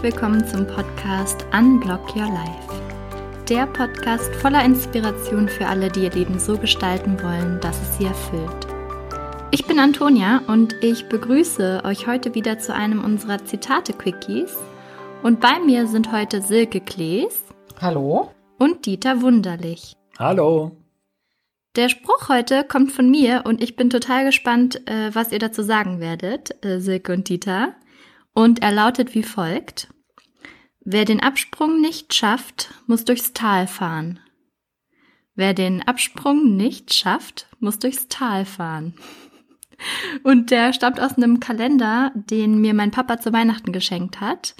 herzlich willkommen zum Podcast Unblock Your Life. Der Podcast voller Inspiration für alle, die ihr Leben so gestalten wollen, dass es sie erfüllt. Ich bin Antonia und ich begrüße euch heute wieder zu einem unserer Zitate-Quickies. Und bei mir sind heute Silke Klees. Hallo. Und Dieter Wunderlich. Hallo. Der Spruch heute kommt von mir und ich bin total gespannt, äh, was ihr dazu sagen werdet, äh, Silke und Dieter. Und er lautet wie folgt. Wer den Absprung nicht schafft, muss durchs Tal fahren. Wer den Absprung nicht schafft, muss durchs Tal fahren. Und der stammt aus einem Kalender, den mir mein Papa zu Weihnachten geschenkt hat,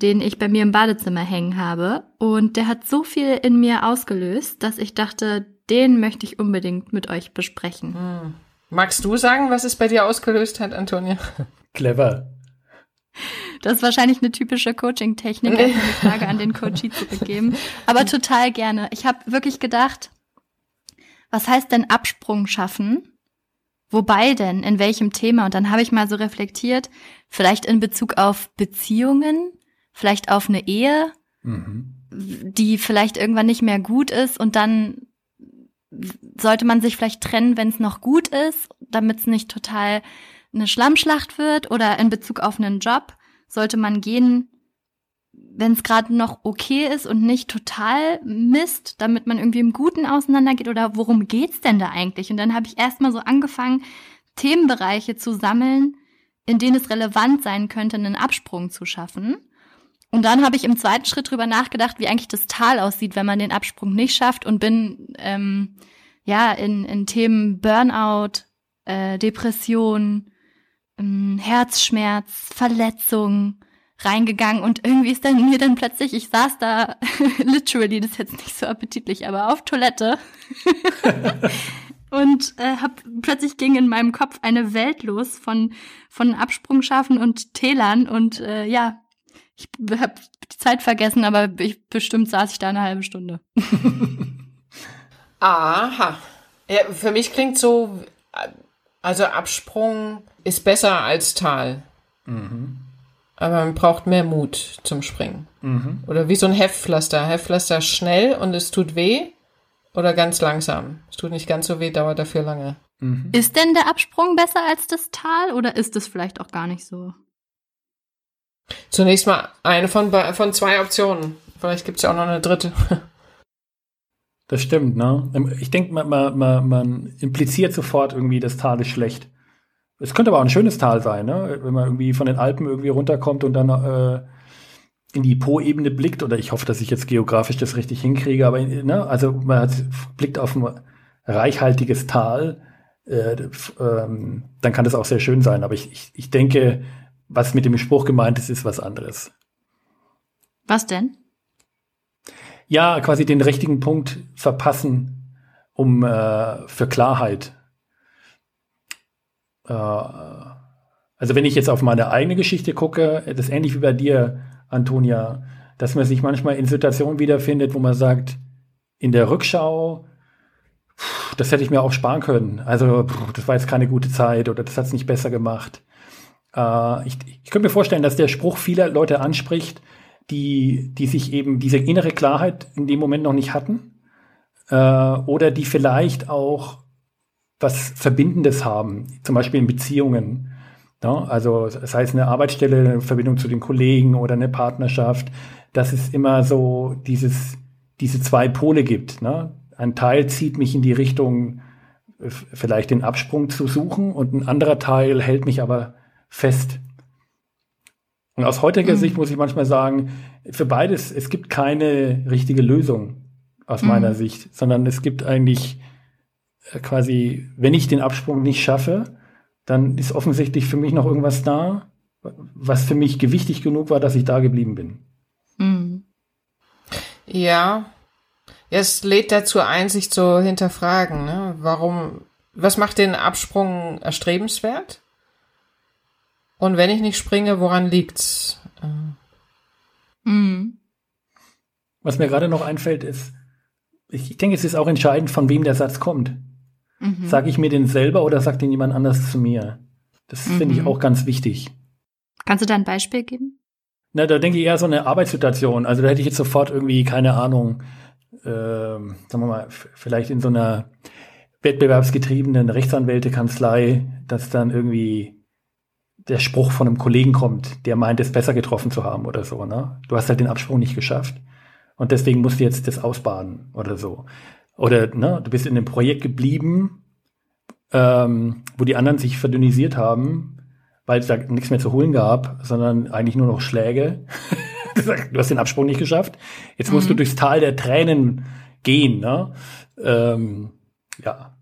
den ich bei mir im Badezimmer hängen habe. Und der hat so viel in mir ausgelöst, dass ich dachte, den möchte ich unbedingt mit euch besprechen. Hm. Magst du sagen, was es bei dir ausgelöst hat, Antonia? Clever. Das ist wahrscheinlich eine typische Coaching-Technik, eine Frage an den Coachie zurückgeben. Aber total gerne. Ich habe wirklich gedacht, was heißt denn Absprung schaffen? Wobei denn? In welchem Thema? Und dann habe ich mal so reflektiert, vielleicht in Bezug auf Beziehungen, vielleicht auf eine Ehe, mhm. die vielleicht irgendwann nicht mehr gut ist und dann sollte man sich vielleicht trennen, wenn es noch gut ist, damit es nicht total eine Schlammschlacht wird oder in Bezug auf einen Job sollte man gehen, wenn es gerade noch okay ist und nicht total Mist, damit man irgendwie im Guten auseinandergeht oder worum geht's denn da eigentlich? Und dann habe ich erstmal so angefangen, Themenbereiche zu sammeln, in denen es relevant sein könnte, einen Absprung zu schaffen. Und dann habe ich im zweiten Schritt drüber nachgedacht, wie eigentlich das Tal aussieht, wenn man den Absprung nicht schafft und bin ähm, ja in, in Themen Burnout, äh, Depression, ähm, Herzschmerz, Verletzung reingegangen und irgendwie ist dann mir dann plötzlich, ich saß da literally, das ist jetzt nicht so appetitlich, aber auf Toilette und äh, hab plötzlich ging in meinem Kopf eine Welt los von von Absprungschafen und Tälern und äh, ja, ich habe die Zeit vergessen, aber ich, bestimmt saß ich da eine halbe Stunde. Aha. Ja, für mich klingt so, also Absprung ist besser als Tal. Mhm. Aber man braucht mehr Mut zum Springen. Mhm. Oder wie so ein Heftpflaster. Heftpflaster schnell und es tut weh. Oder ganz langsam. Es tut nicht ganz so weh, dauert dafür lange. Mhm. Ist denn der Absprung besser als das Tal oder ist es vielleicht auch gar nicht so? Zunächst mal eine von, von zwei Optionen. Vielleicht gibt es ja auch noch eine dritte. Das stimmt, ne? Ich denke, man, man, man impliziert sofort irgendwie, das Tal ist schlecht. Es könnte aber auch ein schönes Tal sein, ne? Wenn man irgendwie von den Alpen irgendwie runterkommt und dann äh, in die Po-Ebene blickt, oder ich hoffe, dass ich jetzt geografisch das richtig hinkriege, aber ne? also man hat, blickt auf ein reichhaltiges Tal, äh, ähm, dann kann das auch sehr schön sein. Aber ich, ich, ich denke, was mit dem Spruch gemeint ist, ist was anderes. Was denn? Ja, quasi den richtigen Punkt verpassen, um äh, für Klarheit. Äh, also wenn ich jetzt auf meine eigene Geschichte gucke, das ist ähnlich wie bei dir, Antonia, dass man sich manchmal in Situationen wiederfindet, wo man sagt, in der Rückschau, das hätte ich mir auch sparen können. Also das war jetzt keine gute Zeit oder das hat es nicht besser gemacht. Äh, ich, ich könnte mir vorstellen, dass der Spruch vieler Leute anspricht, die, die sich eben diese innere Klarheit in dem Moment noch nicht hatten äh, oder die vielleicht auch was Verbindendes haben, zum Beispiel in Beziehungen. Ja, also das heißt eine Arbeitsstelle, eine Verbindung zu den Kollegen oder eine Partnerschaft, dass es immer so dieses, diese zwei Pole gibt. Ne? Ein Teil zieht mich in die Richtung, vielleicht den Absprung zu suchen und ein anderer Teil hält mich aber fest. Und aus heutiger mhm. Sicht muss ich manchmal sagen, für beides, es gibt keine richtige Lösung aus mhm. meiner Sicht, sondern es gibt eigentlich äh, quasi, wenn ich den Absprung nicht schaffe, dann ist offensichtlich für mich noch irgendwas da, was für mich gewichtig genug war, dass ich da geblieben bin. Mhm. Ja, es lädt dazu ein, sich zu hinterfragen, ne? warum, was macht den Absprung erstrebenswert? Und wenn ich nicht springe, woran liegt's? Mhm. Was mir gerade noch einfällt, ist, ich denke, es ist auch entscheidend, von wem der Satz kommt. Mhm. Sage ich mir den selber oder sagt den jemand anders zu mir? Das mhm. finde ich auch ganz wichtig. Kannst du da ein Beispiel geben? Na, da denke ich eher so eine Arbeitssituation. Also da hätte ich jetzt sofort irgendwie, keine Ahnung, äh, sagen wir mal, vielleicht in so einer wettbewerbsgetriebenen Rechtsanwältekanzlei, dass dann irgendwie der Spruch von einem Kollegen kommt, der meint, es besser getroffen zu haben oder so. Ne? Du hast halt den Absprung nicht geschafft und deswegen musst du jetzt das ausbaden oder so. Oder ne, du bist in einem Projekt geblieben, ähm, wo die anderen sich verdünnisiert haben, weil es da nichts mehr zu holen gab, sondern eigentlich nur noch Schläge. du hast den Absprung nicht geschafft. Jetzt musst mhm. du durchs Tal der Tränen gehen. Ne? Ähm, ja.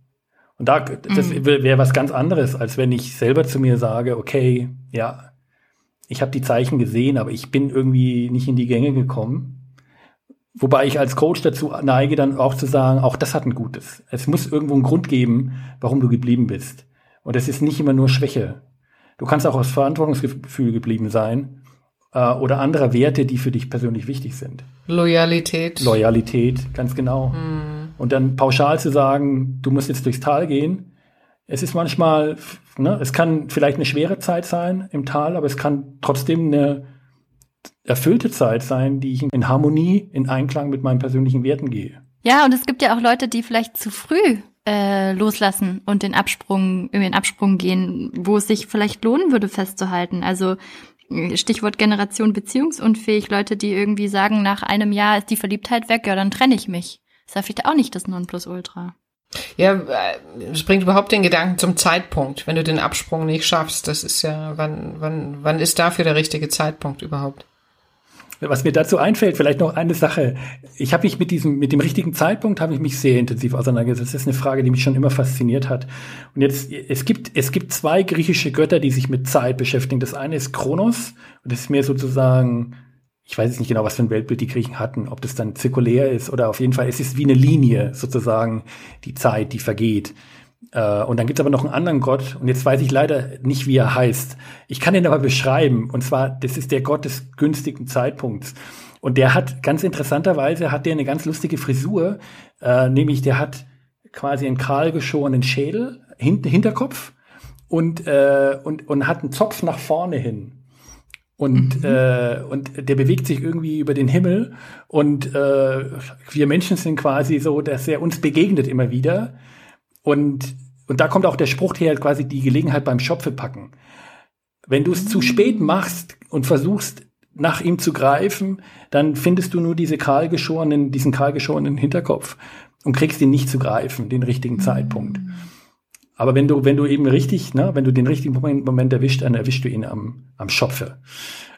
Und da, das mhm. wäre was ganz anderes, als wenn ich selber zu mir sage, okay, ja, ich habe die Zeichen gesehen, aber ich bin irgendwie nicht in die Gänge gekommen. Wobei ich als Coach dazu neige, dann auch zu sagen, auch das hat ein Gutes. Es muss irgendwo einen Grund geben, warum du geblieben bist. Und es ist nicht immer nur Schwäche. Du kannst auch aus Verantwortungsgefühl geblieben sein äh, oder anderer Werte, die für dich persönlich wichtig sind. Loyalität. Loyalität, ganz genau. Hm. Und dann pauschal zu sagen, du musst jetzt durchs Tal gehen. Es ist manchmal, ne, es kann vielleicht eine schwere Zeit sein im Tal, aber es kann trotzdem eine erfüllte Zeit sein, die ich in Harmonie, in Einklang mit meinen persönlichen Werten gehe. Ja, und es gibt ja auch Leute, die vielleicht zu früh äh, loslassen und den Absprung, in den Absprung gehen, wo es sich vielleicht lohnen würde, festzuhalten. Also äh, Stichwort Generation beziehungsunfähig, Leute, die irgendwie sagen, nach einem Jahr ist die Verliebtheit weg, ja, dann trenne ich mich. Ist ja vielleicht auch nicht das Nonplusultra. Ja, äh, es bringt überhaupt den Gedanken zum Zeitpunkt, wenn du den Absprung nicht schaffst. Das ist ja, wann, wann, wann ist dafür der richtige Zeitpunkt überhaupt? Was mir dazu einfällt, vielleicht noch eine Sache. Ich habe mich mit diesem, mit dem richtigen Zeitpunkt habe ich mich sehr intensiv auseinandergesetzt. Das ist eine Frage, die mich schon immer fasziniert hat. Und jetzt, es gibt, es gibt zwei griechische Götter, die sich mit Zeit beschäftigen. Das eine ist Kronos und das ist mehr sozusagen, ich weiß jetzt nicht genau, was für ein Weltbild die Griechen hatten, ob das dann zirkulär ist oder auf jeden Fall, es ist wie eine Linie sozusagen, die Zeit, die vergeht. Äh, und dann gibt es aber noch einen anderen Gott, und jetzt weiß ich leider nicht, wie er heißt. Ich kann ihn aber beschreiben, und zwar, das ist der Gott des günstigen Zeitpunkts. Und der hat, ganz interessanterweise, hat der eine ganz lustige Frisur, äh, nämlich der hat quasi einen kahl geschorenen Schädel, hinten Hinterkopf, und, äh, und, und hat einen Zopf nach vorne hin. Und, mhm. äh, und der bewegt sich irgendwie über den Himmel. Und äh, wir Menschen sind quasi so, dass er uns begegnet immer wieder. Und, und da kommt auch der Spruch her, quasi die Gelegenheit beim Schopfe packen. Wenn du es zu spät machst und versuchst, nach ihm zu greifen, dann findest du nur diese kahlgeschorenen, diesen kahlgeschorenen Hinterkopf und kriegst ihn nicht zu greifen, den richtigen Zeitpunkt. Aber wenn du, wenn du eben richtig, ne, wenn du den richtigen Moment, erwischt, dann erwischst du ihn am, am Schopfe.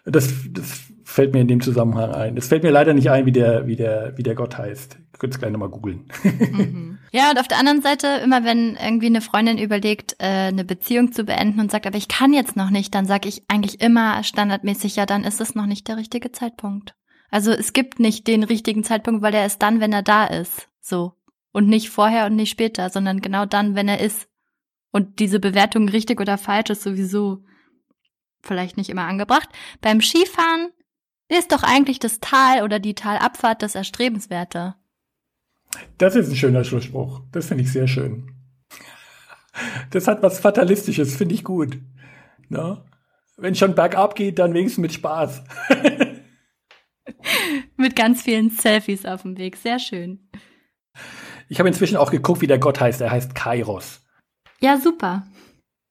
Das, das fällt mir in dem Zusammenhang ein. Es fällt mir leider nicht ein, wie der, wie der, wie der Gott heißt. Ihr könnt es gleich nochmal googeln. Mhm. Ja, und auf der anderen Seite, immer wenn irgendwie eine Freundin überlegt, äh, eine Beziehung zu beenden und sagt, aber ich kann jetzt noch nicht, dann sage ich eigentlich immer standardmäßig, ja, dann ist es noch nicht der richtige Zeitpunkt. Also es gibt nicht den richtigen Zeitpunkt, weil er ist dann, wenn er da ist. So. Und nicht vorher und nicht später, sondern genau dann, wenn er ist. Und diese Bewertung richtig oder falsch ist sowieso vielleicht nicht immer angebracht. Beim Skifahren ist doch eigentlich das Tal oder die Talabfahrt das Erstrebenswerte. Das ist ein schöner Schlussspruch. Das finde ich sehr schön. Das hat was Fatalistisches, finde ich gut. Na? Wenn schon bergab geht, dann wenigstens mit Spaß. mit ganz vielen Selfies auf dem Weg. Sehr schön. Ich habe inzwischen auch geguckt, wie der Gott heißt. Er heißt Kairos. Ja, super.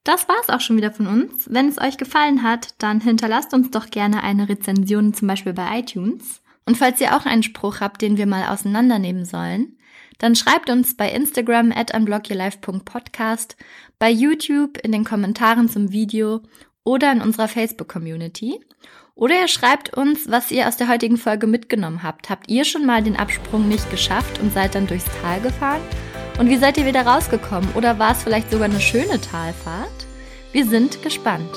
Das war's auch schon wieder von uns. Wenn es euch gefallen hat, dann hinterlasst uns doch gerne eine Rezension, zum Beispiel bei iTunes. Und falls ihr auch einen Spruch habt, den wir mal auseinandernehmen sollen, dann schreibt uns bei Instagram at unblockyourlife.podcast, bei YouTube in den Kommentaren zum Video oder in unserer Facebook-Community. Oder ihr schreibt uns, was ihr aus der heutigen Folge mitgenommen habt. Habt ihr schon mal den Absprung nicht geschafft und seid dann durchs Tal gefahren? Und wie seid ihr wieder rausgekommen? Oder war es vielleicht sogar eine schöne Talfahrt? Wir sind gespannt.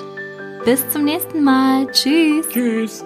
Bis zum nächsten Mal. Tschüss. Tschüss.